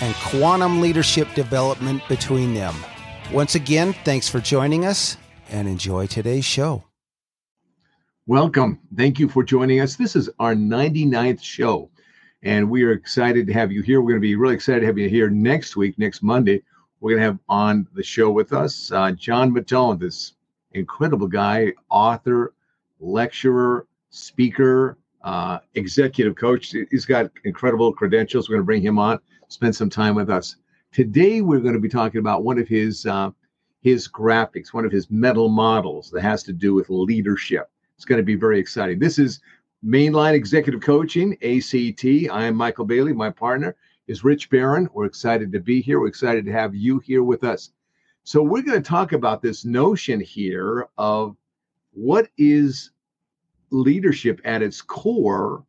and quantum leadership development between them. Once again, thanks for joining us and enjoy today's show. Welcome. Thank you for joining us. This is our 99th show, and we are excited to have you here. We're going to be really excited to have you here next week, next Monday. We're going to have on the show with us uh, John Mattone, this incredible guy, author, lecturer, speaker, uh, executive coach. He's got incredible credentials. We're going to bring him on, spend some time with us. Today, we're going to be talking about one of his uh, his graphics, one of his metal models that has to do with leadership. It's going to be very exciting. This is Mainline Executive Coaching, ACT. I am Michael Bailey. My partner is Rich Barron. We're excited to be here. We're excited to have you here with us. So, we're going to talk about this notion here of what is leadership at its core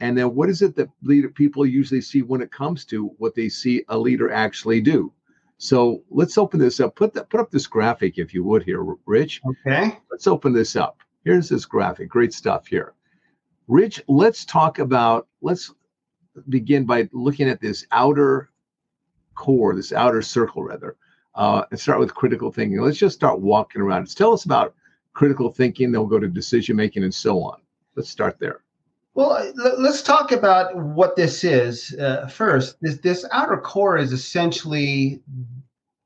and then what is it that leader people usually see when it comes to what they see a leader actually do? So let's open this up. Put that put up this graphic if you would here rich. Okay. Let's open this up. Here's this graphic. Great stuff here. Rich let's talk about let's begin by looking at this outer core this outer circle rather. Uh, and start with critical thinking. Let's just start walking around. Tell us about critical thinking, they'll go to decision making, and so on. Let's start there. Well, let's talk about what this is uh, first. This this outer core is essentially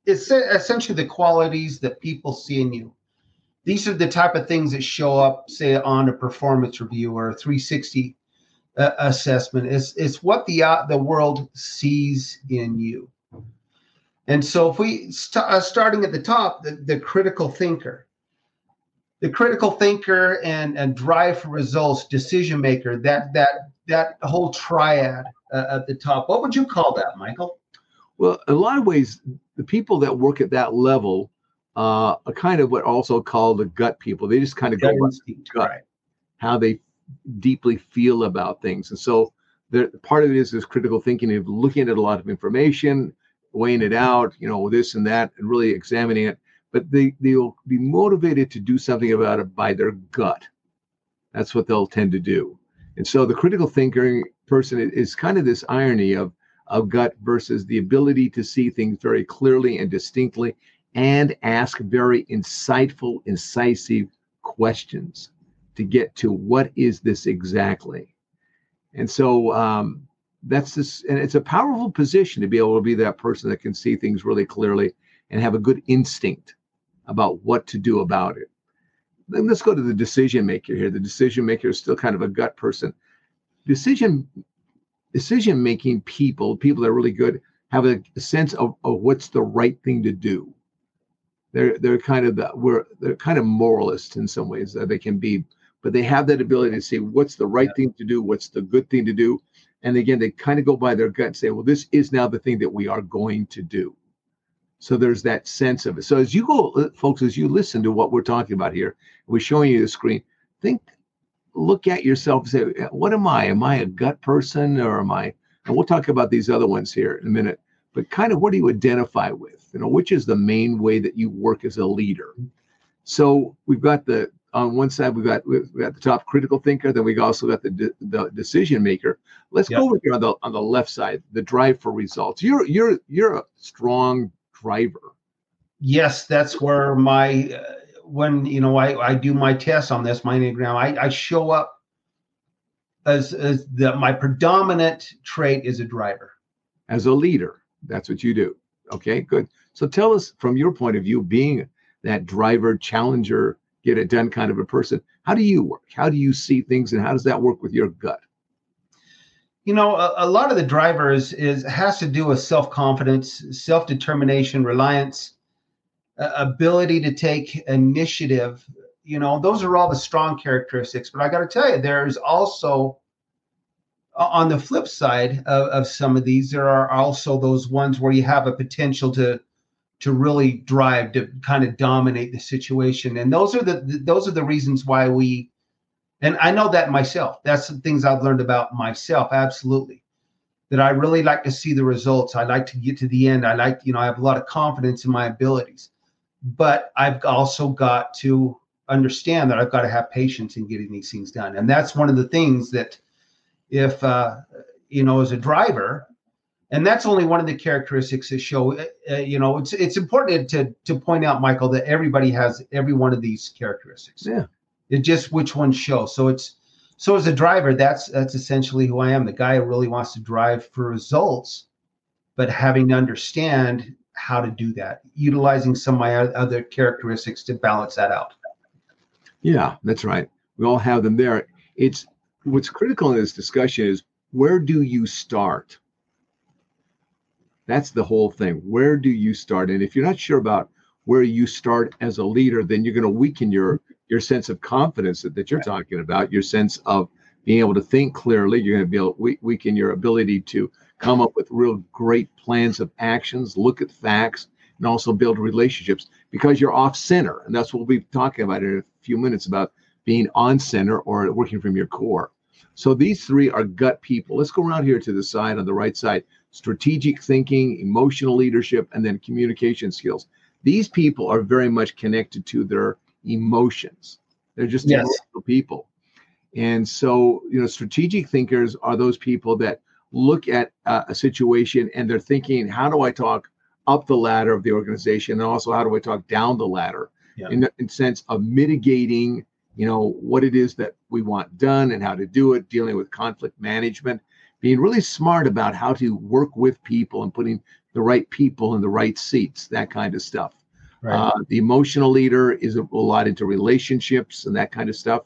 it's essentially the qualities that people see in you. These are the type of things that show up, say, on a performance review or a 360 uh, assessment. It's it's what the uh, the world sees in you. And so, if we st- uh, starting at the top, the, the critical thinker the critical thinker and and drive for results decision maker that that that whole triad uh, at the top. What would you call that michael? Well in a lot of ways the people that work at that level uh, are kind of what also called the gut people. They just kind of gut go instinct, gut, right. how they deeply feel about things. And so the part of it is this critical thinking of looking at a lot of information weighing it out you know this and that and really examining it but they, they'll be motivated to do something about it by their gut. That's what they'll tend to do. And so the critical thinker person is kind of this irony of, of gut versus the ability to see things very clearly and distinctly and ask very insightful, incisive questions to get to what is this exactly. And so um, that's this, and it's a powerful position to be able to be that person that can see things really clearly and have a good instinct about what to do about it. Then let's go to the decision maker here. The decision maker is still kind of a gut person. Decision decision making people, people that are really good, have a, a sense of, of what's the right thing to do. They're they're kind of the, we're they're kind of moralists in some ways that they can be, but they have that ability to say what's the right yeah. thing to do, what's the good thing to do, and again they kind of go by their gut and say, well, this is now the thing that we are going to do. So there's that sense of it. So as you go, uh, folks, as you listen to what we're talking about here, we're showing you the screen. Think, look at yourself and say, what am I? Am I a gut person or am I? And we'll talk about these other ones here in a minute. But kind of what do you identify with? You know, which is the main way that you work as a leader? So we've got the on one side we've got we've got the top critical thinker, then we've also got the de- the decision maker. Let's yep. go over here on the on the left side, the drive for results. You're you're you're a strong driver. Yes, that's where my uh, when you know I, I do my tests on this my enneagram I, I show up as as the my predominant trait is a driver as a leader that's what you do Okay, good. So tell us from your point of view, being that driver, challenger, get it done kind of a person, how do you work? How do you see things and how does that work with your gut? You know, a, a lot of the drivers is has to do with self-confidence, self-determination, reliance, uh, ability to take initiative. You know, those are all the strong characteristics. But I got to tell you, there's also on the flip side of, of some of these, there are also those ones where you have a potential to to really drive to kind of dominate the situation and those are the those are the reasons why we and i know that myself. That's the things i've learned about myself absolutely that i really like to see the results. I like to get to the end. I like you know i have a lot of confidence in my abilities. But i've also got to understand that i've got to have patience in getting these things done. And that's one of the things that if uh, you know as a driver and that's only one of the characteristics that show uh, uh, you know it's it's important to to point out michael that everybody has every one of these characteristics. Yeah it just which ones show? So it's so as a driver that's that's essentially who i am. The guy who really wants to drive for results but having to understand how to do that utilizing some of my other characteristics to balance that out. Yeah that's right. We all have them there. It's what's critical in this discussion is where do you start? That's the whole thing. Where do you start? And if you're not sure about where you start as a leader, then you're going to weaken your your sense of confidence that, that you're right. talking about, your sense of being able to think clearly. You're going to be able to weaken your ability to come up with real great plans of actions, look at facts, and also build relationships because you're off center. And that's what we'll be talking about in a few minutes about being on center or working from your core. So these three are gut people. Let's go around here to the side on the right side strategic thinking, emotional leadership, and then communication skills. These people are very much connected to their emotions. They're just yes. people. And so, you know, strategic thinkers are those people that look at uh, a situation and they're thinking, how do I talk up the ladder of the organization? And also, how do I talk down the ladder yeah. in the in sense of mitigating, you know, what it is that we want done and how to do it, dealing with conflict management being really smart about how to work with people and putting the right people in the right seats, that kind of stuff. Right. Uh, the emotional leader is a, a, lot into relationships and that kind of stuff.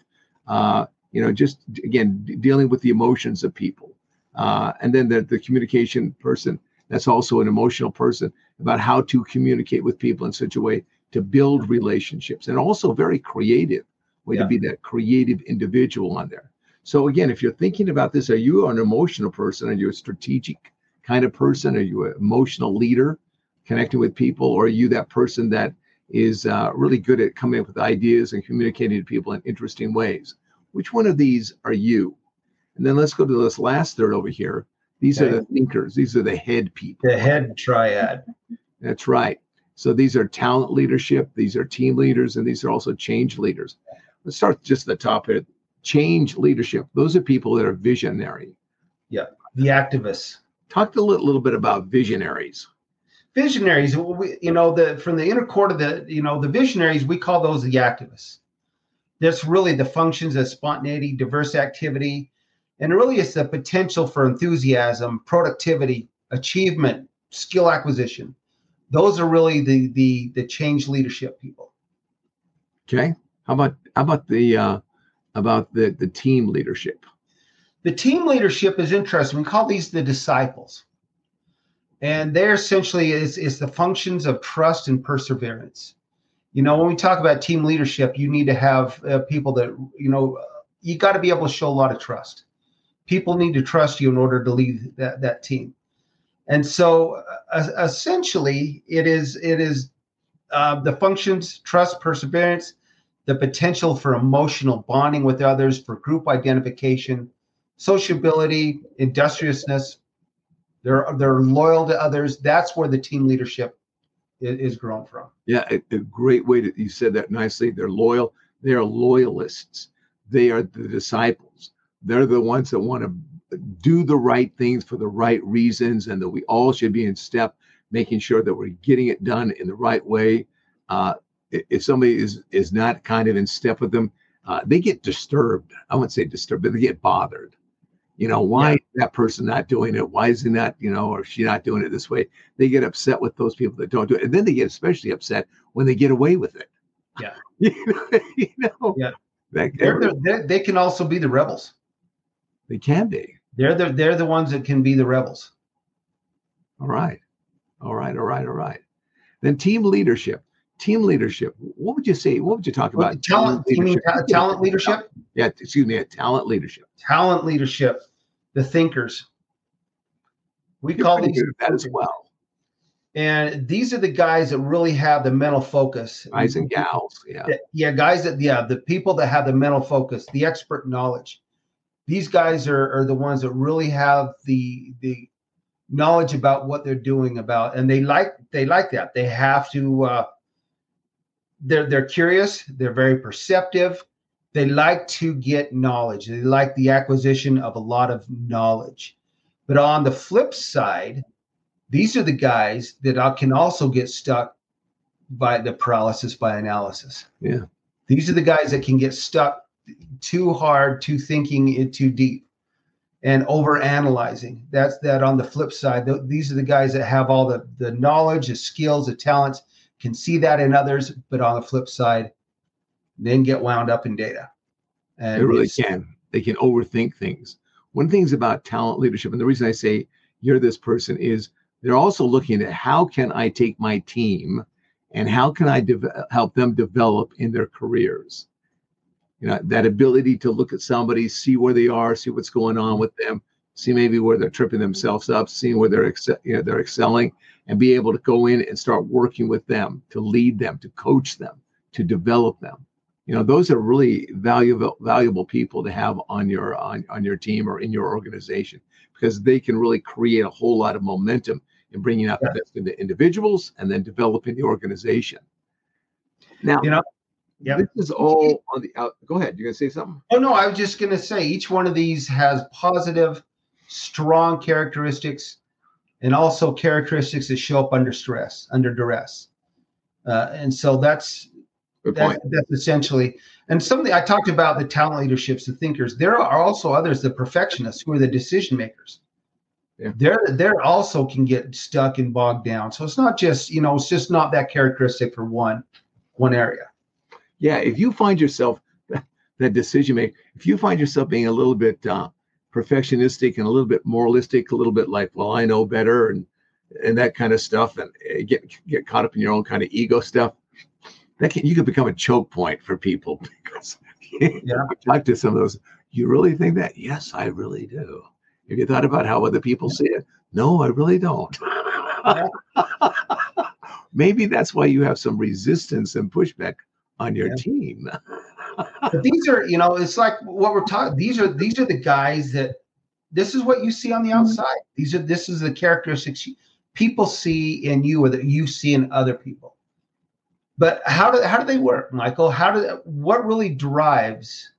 Uh, you know, just again, d- dealing with the emotions of people. Uh, and then the, the communication person, that's also an emotional person about how to communicate with people in such a way to build relationships and also very creative way yeah. to be that creative individual on there. So again, if you're thinking about this, are you an emotional person? Are you a strategic kind of person? Are you an emotional leader, connecting with people, or are you that person that is uh, really good at coming up with ideas and communicating to people in interesting ways? Which one of these are you? And then let's go to this last third over here. These okay. are the thinkers. These are the head people. The head triad. That's right. So these are talent leadership. These are team leaders, and these are also change leaders. Let's start just at the top here change leadership. Those are people that are visionary. Yeah, the activists. Talk a little, little bit about visionaries. Visionaries, you know, the from the inner core of the, you know, the visionaries, we call those the activists. That's really the functions of spontaneity, diverse activity, and really it's the potential for enthusiasm, productivity, achievement, skill acquisition. Those are really the the the change leadership people. Okay. How about how about the uh, about the, the team leadership? The team leadership is interesting. We call these the disciples. And they're essentially is, is the functions of trust and perseverance. You know, when we talk about team leadership, you need to have uh, people that, you know, you got to be able to show a lot of trust. People need to trust you in order to lead that, that team. And so uh, essentially it is, it is uh, the functions, trust, perseverance, the potential for emotional bonding with others, for group identification, sociability, industriousness. They're they're loyal to others. That's where the team leadership is, grown from. Yeah, a, a great way that you said that nicely. They're loyal. They are loyalists. They are the disciples. They're the ones that want to do the right things for the right reasons, and that we all should be in step, making sure that we're getting it done in the right way. Uh, if somebody is is not kind of in step with them, uh, they get disturbed. I wouldn't say disturbed, but they get bothered. You know, why yeah. that person not doing it? Why is he not, you know, or she not doing it this way? They get upset with those people that don't do it. And then they get especially upset when they get away with it. Yeah. you know, yeah. That, they're, they're, they can also be the rebels. They can be. They're the, they're the ones that can be the rebels. All right. All right. All right. All right. Then team leadership. Team leadership. What would you say? What would you talk about? Talent, leadership? Ta- talent leadership? Yeah, excuse me, talent leadership. Talent leadership. The thinkers. We You're call these that as well. And these are the guys that really have the mental focus. Guys and gals, yeah. Yeah, guys that yeah, the people that have the mental focus, the expert knowledge. These guys are, are the ones that really have the the knowledge about what they're doing about and they like they like that. They have to uh they're they're curious, they're very perceptive. They like to get knowledge. They like the acquisition of a lot of knowledge. But on the flip side, these are the guys that can also get stuck by the paralysis by analysis. Yeah. These are the guys that can get stuck too hard, too thinking it too deep and over analyzing. That's that on the flip side. Th- these are the guys that have all the, the knowledge, the skills, the talents, can see that in others, but on the flip side, then get wound up in data. And they really can. They can overthink things. One of the thing's about talent leadership, and the reason I say you're this person is they're also looking at how can I take my team and how can I de- help them develop in their careers. You know, that ability to look at somebody, see where they are, see what's going on with them, see maybe where they're tripping themselves up, seeing where they're ex- you know, they're excelling, and be able to go in and start working with them to lead them, to coach them, to develop them. You know, those are really valuable valuable people to have on your on, on your team or in your organization because they can really create a whole lot of momentum in bringing out yeah. the best in the individuals and then developing the organization. Now, you know, yeah, this is all on the out. Go ahead. You're gonna say something? Oh no, I was just gonna say each one of these has positive, strong characteristics, and also characteristics that show up under stress, under duress. Uh, and so that's that, that's essentially and something I talked about the talent leaderships, the thinkers. There are also others, the perfectionists, who are the decision makers. Yeah. They're they're also can get stuck and bogged down. So it's not just you know it's just not that characteristic for one one area. Yeah, if you find yourself that decision maker, if you find yourself being a little bit uh, perfectionistic and a little bit moralistic, a little bit like, well, I know better and and that kind of stuff, and eh, get get caught up in your own kind of ego stuff, that can you can become a choke point for people because yeah. talk to some of those. You really think that? Yes, I really do. Have you thought about how other people see it? No, I really don't. Maybe that's why you have some resistance and pushback on your yeah. team. But these are, you know, it's like what we're talking. These are these are the guys that this is what you see on the mm-hmm. outside. These are this is the characteristics people see in you or that you see in other people. But how do how do they work, Michael? How do what really drives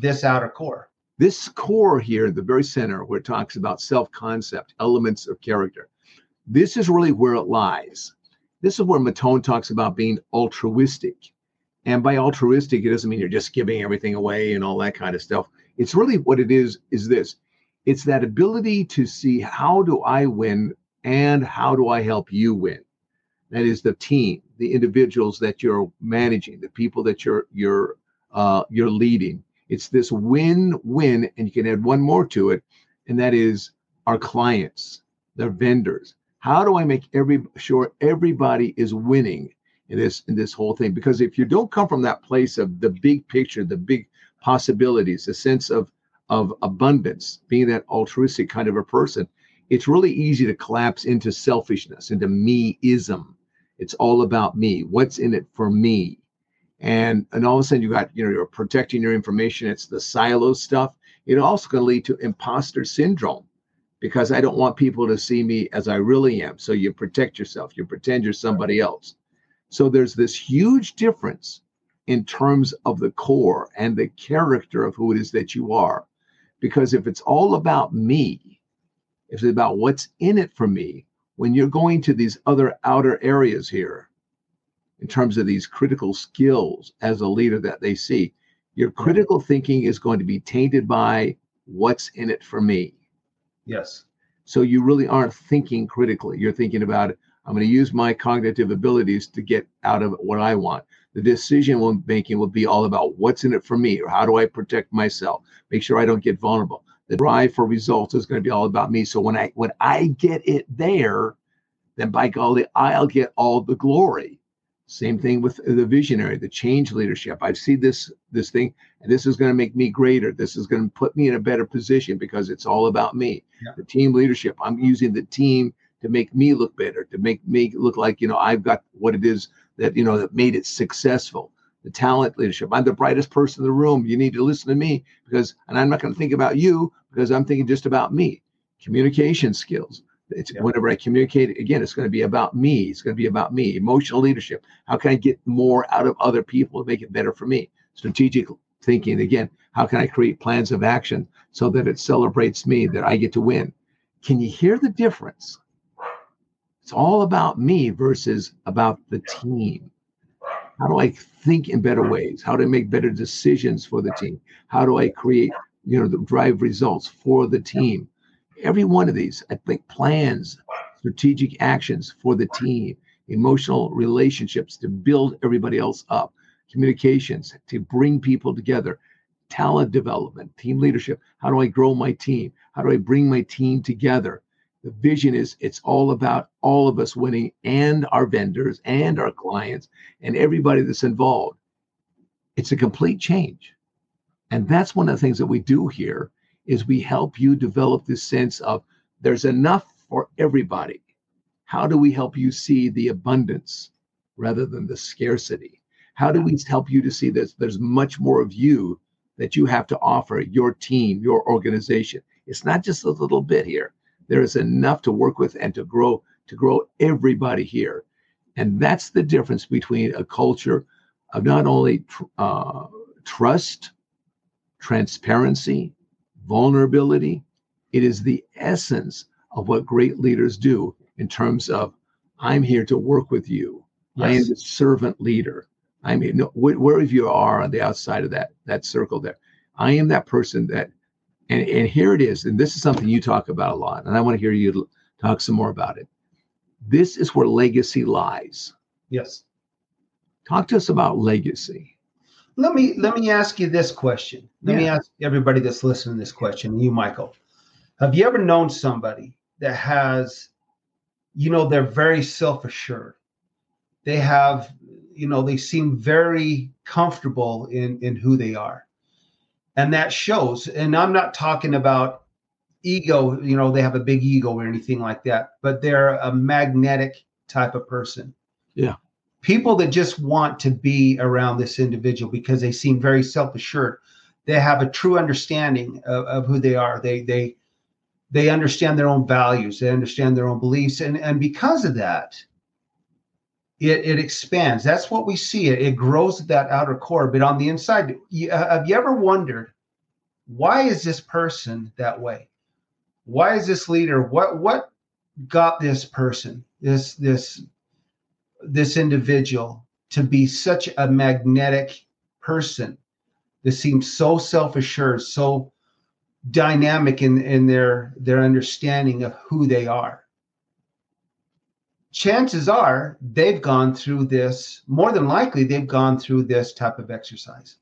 this outer core? This core here, the very center, where it talks about self concept, elements of character, this is really where it lies. This is where Mattone talks about being altruistic. And by altruistic, it doesn't mean you're just giving everything away and all that kind of stuff. It's really what it is is this it's that ability to see how do I win and how do I help you win? That is the team, the individuals that you're managing, the people that you're you're uh, you're leading. It's this win win, and you can add one more to it, and that is our clients, their vendors. How do I make every sure everybody is winning in this in this whole thing? Because if you don't come from that place of the big picture, the big possibilities, the sense of of abundance, being that altruistic kind of a person, it's really easy to collapse into selfishness, into me-ism. It's all about me. What's in it for me? and and all of a sudden you got you know you're protecting your information it's the silo stuff it also can lead to imposter syndrome because i don't want people to see me as i really am so you protect yourself you pretend you're somebody else so there's this huge difference in terms of the core and the character of who it is that you are because if it's all about me if it's about what's in it for me when you're going to these other outer areas here in terms of these critical skills as a leader that they see. Your critical thinking is going to be tainted by what's in it for me. Yes. So you really aren't thinking critically. You're thinking about I'm going to use my cognitive abilities to get out of what I want. The decision making will be all about what's in it for me or how do I protect myself, make sure I don't get vulnerable. The drive for results is going to be all about me. So when I when I get it there, then by golly, I'll get all the glory. Same thing with the visionary, the change leadership. I see this this thing, and this is going to make me greater. This is going to put me in a better position because it's all about me. Yeah. The team leadership. I'm using the team to make me look better, to make me look like you know I've got what it is that you know that made it successful. The talent leadership. I'm the brightest person in the room. You need to listen to me because, and I'm not going to think about you because I'm thinking just about me. Communication skills it's yeah. whenever I communicate, again, it's going to be about me. It's going to be about me. Emotional leadership. How can I get more out of other people to make it better for me? Strategic thinking. Again, how can I create plans of action so that it celebrates me that I get to win? Can you hear the difference? It's all about me versus about the team. How do I think in better ways? How do I make better decisions for the team? How do I create, you know, the drive results for the team? every one of these, I think plans, strategic actions for the team, emotional relationships to build everybody else up, communications to bring people together, talent development, team leadership. How do I grow my team? How do I bring my team together? The vision is it's all about all of us winning and our vendors and our clients and everybody that's involved. It's a complete change. And that's one of the things that we do here is we help you develop this sense of there's enough for everybody. How do we help you see the abundance rather than the scarcity? How do we help you to see that there's much more of you that you have to offer your team, your organization? It's not just a little bit here. There is enough to work with and to grow to grow everybody here. And that's the difference between a culture of not only tr- uh, trust, transparency, vulnerability. It is the essence of what great leaders do in terms of I'm here to work with you. Yes. I am the servant leader. I mean, wherever you are on the outside of that that circle there, I am that person that, and and here it is, and this is something you talk about a lot, and I want to hear you talk some more about it. This is where legacy lies. Yes. Talk to us about legacy let me let me ask you this question. Let yeah. me ask everybody that's listening this question. You, Michael, have you ever known somebody that has, you know, they're very self assured. They have, you know, they seem very comfortable in in who they are, and that shows. And I'm not talking about ego. You know, they have a big ego or anything like that, but they're a magnetic type of person. Yeah people that just want to be around this individual because they seem very self-assured they have a true understanding of, of, who they are they they they understand their own values they understand their own beliefs and and because of that it, it expands. That's what we see. It, it grows at that outer core. But on the inside you, uh, have you ever wondered why is this person that way? Why is this leader what what got this person this this this individual to be such a magnetic person that seems so self-assured, so dynamic in, in their their understanding of who they are. Chances are they've gone through this, more than likely, they've gone through this type of exercise.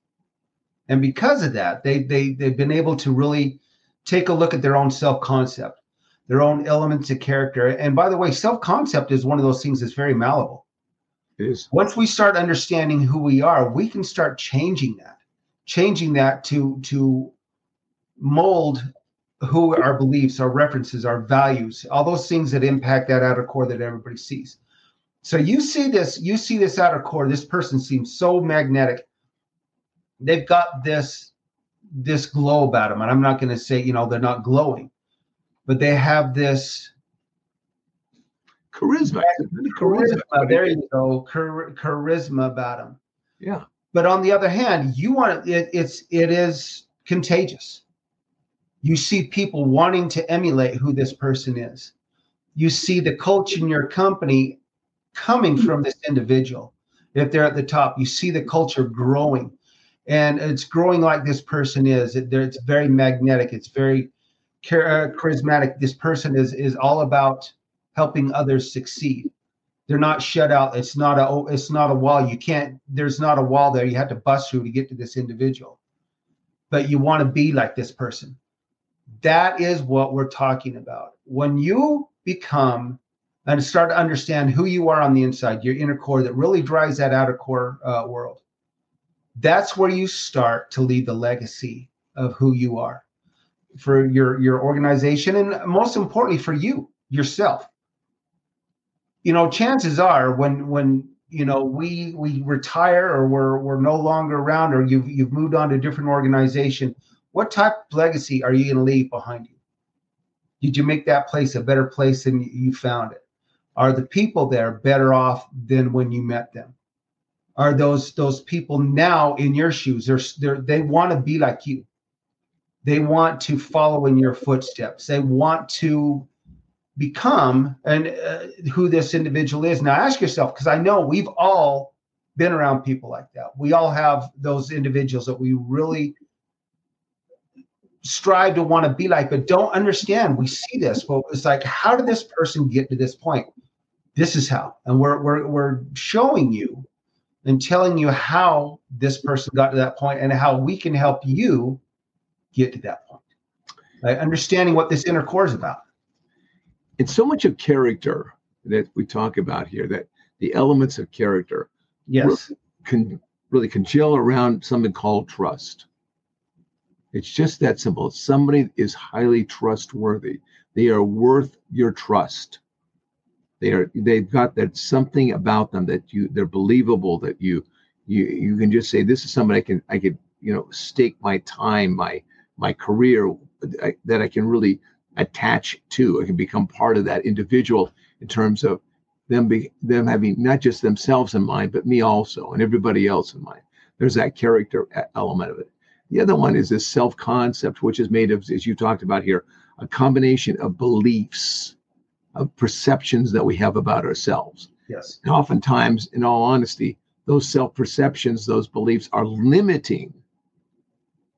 And because of that, they, they, they've been able to really take a look at their own self concept, their own elements of character. And by the way, self concept is one of those things that's very malleable is. Once we start understanding who we are, we can start changing that, changing that to to mold who our beliefs, our references, our values, all those things that impact that outer core that everybody sees. So you see this, you see this outer core. This person seems so magnetic. They've got this this glow about them, and I'm not going to say you know they're not glowing, but they have this charisma. charisma. There you go. Char- charisma about them. Yeah. But on the other hand, you want it, it's it is contagious. You see people wanting to emulate who this person is. You see the culture in your company coming from this individual. If they're at the top, you see the culture growing. and it's growing like this person is. It, it's very magnetic. It's very char- uh, charismatic. This person is is all about helping others succeed. They're not shut out. It's not a oh, it's not a wall. You can't. There's not a wall there. You have to bust through to get to this individual. But you want to be like this person. That is what we're talking about. When you become and start to understand who you are on the inside, your inner core that really drives that outer core uh, world. That's where you start to leave the legacy of who you are for your your organization and most importantly for you yourself. You know, chances are when when you know we we retire or we're we're no longer around or you've you've moved on to a different organization, what type of legacy are you going to leave behind you? Did you make that place a better place than you found it? Are the people there better off than when you met them? Are those those people now in your shoes? They're, they're they want to be like you. They want to follow in your footsteps. They want to become and uh, who this individual is. Now ask yourself because I know we've all been around people like that. We all have those individuals that we really strive to want to be like, but don't understand. We see this, but it's like, how did this person get to this point? This is how, and we're we're we're showing you and telling you how this person got to that point and how we can help you get to that point. Right? Understanding what this inner core is about. It's so much of character that we talk about here that the elements of character yes can really congeal around something called trust it's just that simple. Somebody is highly trustworthy. They are worth your trust. They are they've got that something about them that you they're believable that you you you can just say this is somebody I can I could you know stake my time my my career I, that I can really attach to. I can become part of that individual in terms of them be them having not just themselves in mind but me also and everybody else in mind. There's that character element of it. The other one is this self concept, which is made of, as you talked about here, a combination of beliefs, of perceptions that we have about ourselves. Yes. And oftentimes, in all honesty, those self perceptions, those beliefs are limiting,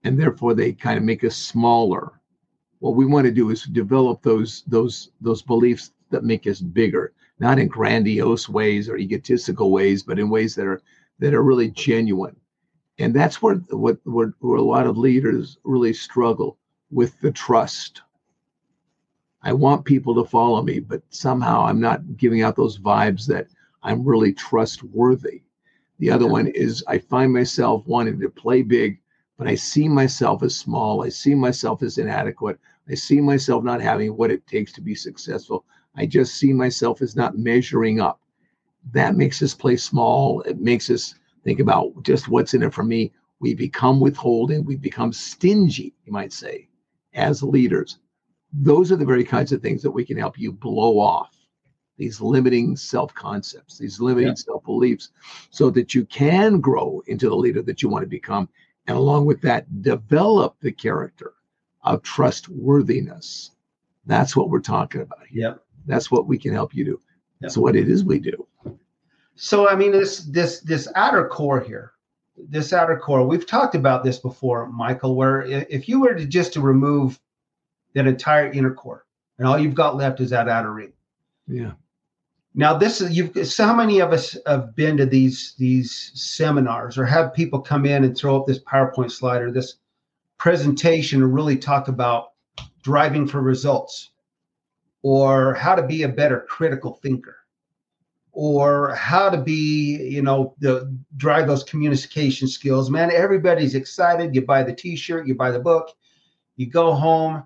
and therefore they kind of make us smaller. What we want to do is develop those those those beliefs that make us bigger, not in grandiose ways or egotistical ways, but in ways that are that are really genuine and that's where what where, where a lot of leaders really struggle with the trust. I want people to follow me but somehow i'm not giving out those vibes that i'm really trustworthy. The other one is i find myself wanting to play big but i see myself as small. I see myself as inadequate. I see myself not having what it takes to be successful. I just see myself as not measuring up. That makes us play small. It makes us think about just what's in it for me. We become withholding, we become stingy, you might say, as leaders. Those are the very kinds of things that we can help you blow off these limiting self concepts, these limiting yeah. self beliefs, so that you can grow into the leader that you want to become. And along with that, develop the character of trustworthiness. That's what we're talking about here. Yep. That's what we can help you do. That's what it is we do. So I mean this this this outer core here, this outer core. We've talked about this before, Michael. Where if you were to just to remove that entire inner core, and all you've got left is that outer ring. Yeah. Now this is you've so how many of us have been to these these seminars or have people come in and throw up this PowerPoint slide or this presentation and really talk about driving for results or how to be a better critical thinker or how to be, you know, the drive those communication skills. Man, everybody's excited. You buy the t-shirt, you buy the book, you go home,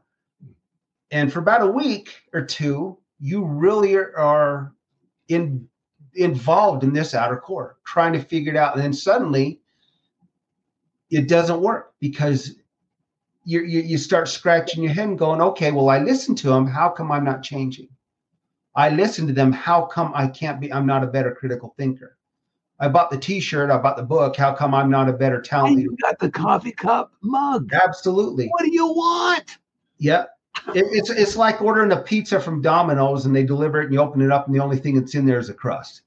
and for about a week or two, you really are in involved in this outer core, trying to figure it out. And then suddenly it doesn't work because you, you, you start scratching your head and going, okay, well, I listened to him. How come I'm not changing? I listen to them. How come I can't be? I'm not a better critical thinker. I bought the T-shirt. I bought the book. How come I'm not a better talent? You got the coffee cup mug. Absolutely. What do you want? Yep. It, it's it's like ordering a pizza from Domino's and they deliver it and you open it up and the only thing that's in there is a crust.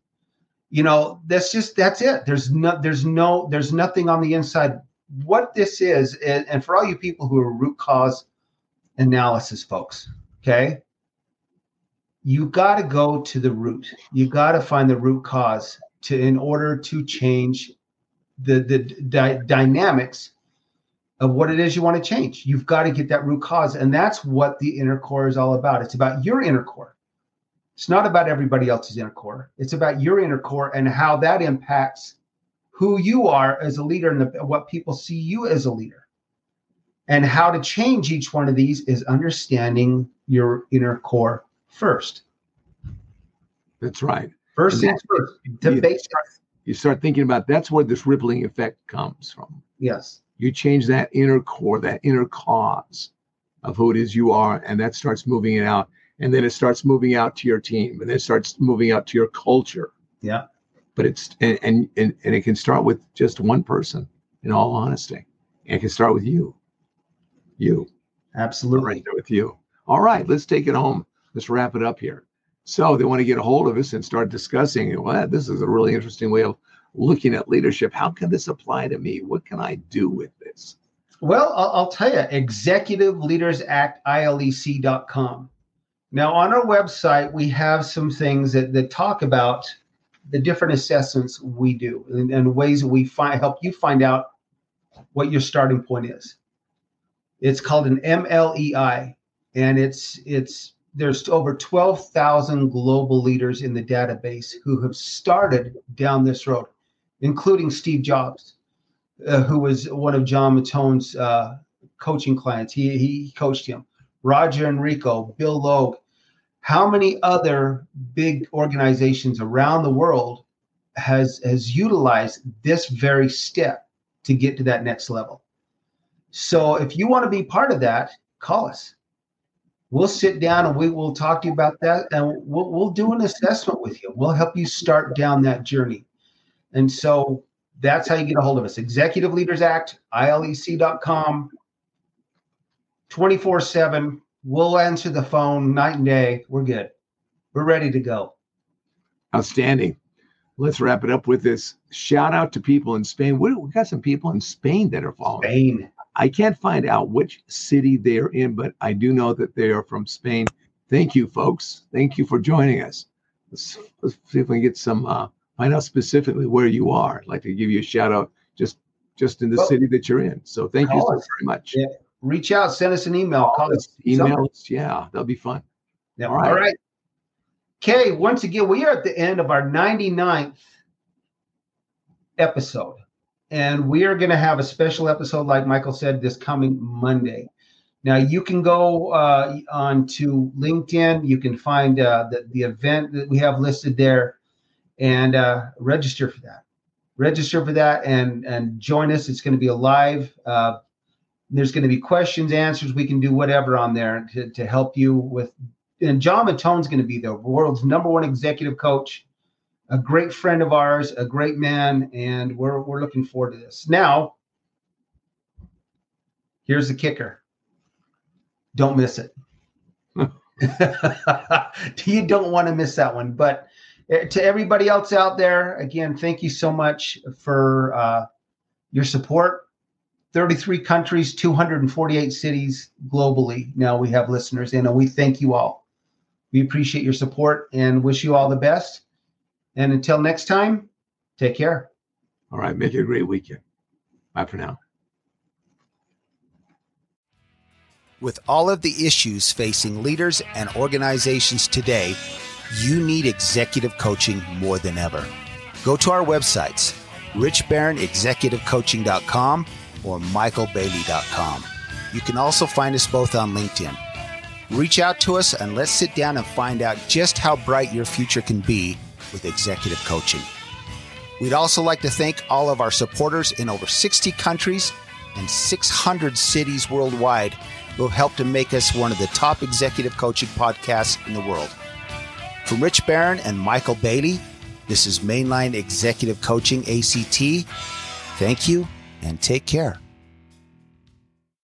You know, that's just that's it. There's no there's no there's nothing on the inside what this is, and, and for all you people who are root cause analysis folks, okay, you got to go to the root. You got to find the root cause to in order to change the the di- dynamics of what it is you want to change. You've got to get that root cause, and that's what the inner core is all about. It's about your inner core. It's not about everybody else's inner core. It's about your inner core and how that impacts who you are as a leader and the, what people see you as a leader. And how to change each one of these is understanding your inner core first. That's right. First things first. The you, basics. You start thinking about that's where this rippling effect comes from. Yes. You change that inner core, that inner cause of who it is you are, and that starts moving it out. And then it starts moving out to your team, and then it starts moving out to your culture. Yeah. But it's and and and, and it can start with just one person, in all honesty. And it can start with you. You. Absolutely. Right there with you. All right, let's take it home. Let's wrap it up here. So they want to get a hold of us and start discussing. Well, this is a really interesting way of looking at leadership. How can this apply to me? What can I do with this? Well, I'll, tell you, Executive Leaders Act, ILEC.com. Now, on our website, we have some things that, that talk about the different assessments we do and, and ways that we find help you find out what your starting point is. It's called an MLEI, and it's it's there's over 12,000 global leaders in the database who have started down this road, including Steve Jobs, uh, who was one of John Mattone's uh, coaching clients. He, he coached him. Roger Enrico, Bill Logue. How many other big organizations around the world has has utilized this very step to get to that next level? So if you want to be part of that, call us we'll sit down and we will talk to you about that and we'll, we'll do an assessment with you. We'll help you start down that journey. And so that's how you get a hold of us. Executive leaders act ilec.com 24 7 we'll answer the phone night and day. We're good. We're ready to go. Outstanding. Let's wrap it up with this. Shout out to people in spain. We got some people in spain that are following. Spain I can't find out which city they are in, but I do know that they are from Spain. Thank you, folks. Thank you for joining us. Let's, let's see if we can get some uh, find out specifically where you are. I'd like to give you a shout out just just in the well, city that you're in. So thank you so very much. Yeah. Reach out, send us an email, call us, email us. Yeah, that'll be fun. Yeah. All right. All right. Okay, once again, we are at the end of our 99th episode. And we are going to have a special episode, like Michael said, this coming Monday. Now you can go uh, on to LinkedIn. You can find uh, the, the event that we have listed there and uh, register for that. Register for that and and join us. It's going to be a live. Uh, there's going to be questions, answers. We can do whatever on there to, to help you with. And John Mattone's going to be the world's number one executive coach a great friend of ours, a great man, and we're we're looking forward to this. Now, here's the kicker. Don't miss it. you don't want to miss that one. But eh, to everybody else out there, again, thank you so much for uh, your support. 33 countries, 248 cities globally. Now we have listeners in, and we thank you all. We appreciate your support and wish you all the best. And until next time, take care. All right. Make it a great weekend. Bye for now. With all of the issues facing leaders and organizations today, you need executive coaching more than ever. Go to our websites, richbarronexecutivecoaching.com or michaelbailey.com. You can also find us both on LinkedIn. Reach out to us and let's sit down and find out just how bright your future can be with executive coaching. We'd also like to thank all of our supporters in over 60 countries and 600 cities worldwide who have helped to make us one of the top executive coaching podcasts in the world. From Rich Barron and Michael Bailey, this is Mainline Executive Coaching ACT. Thank you and take care.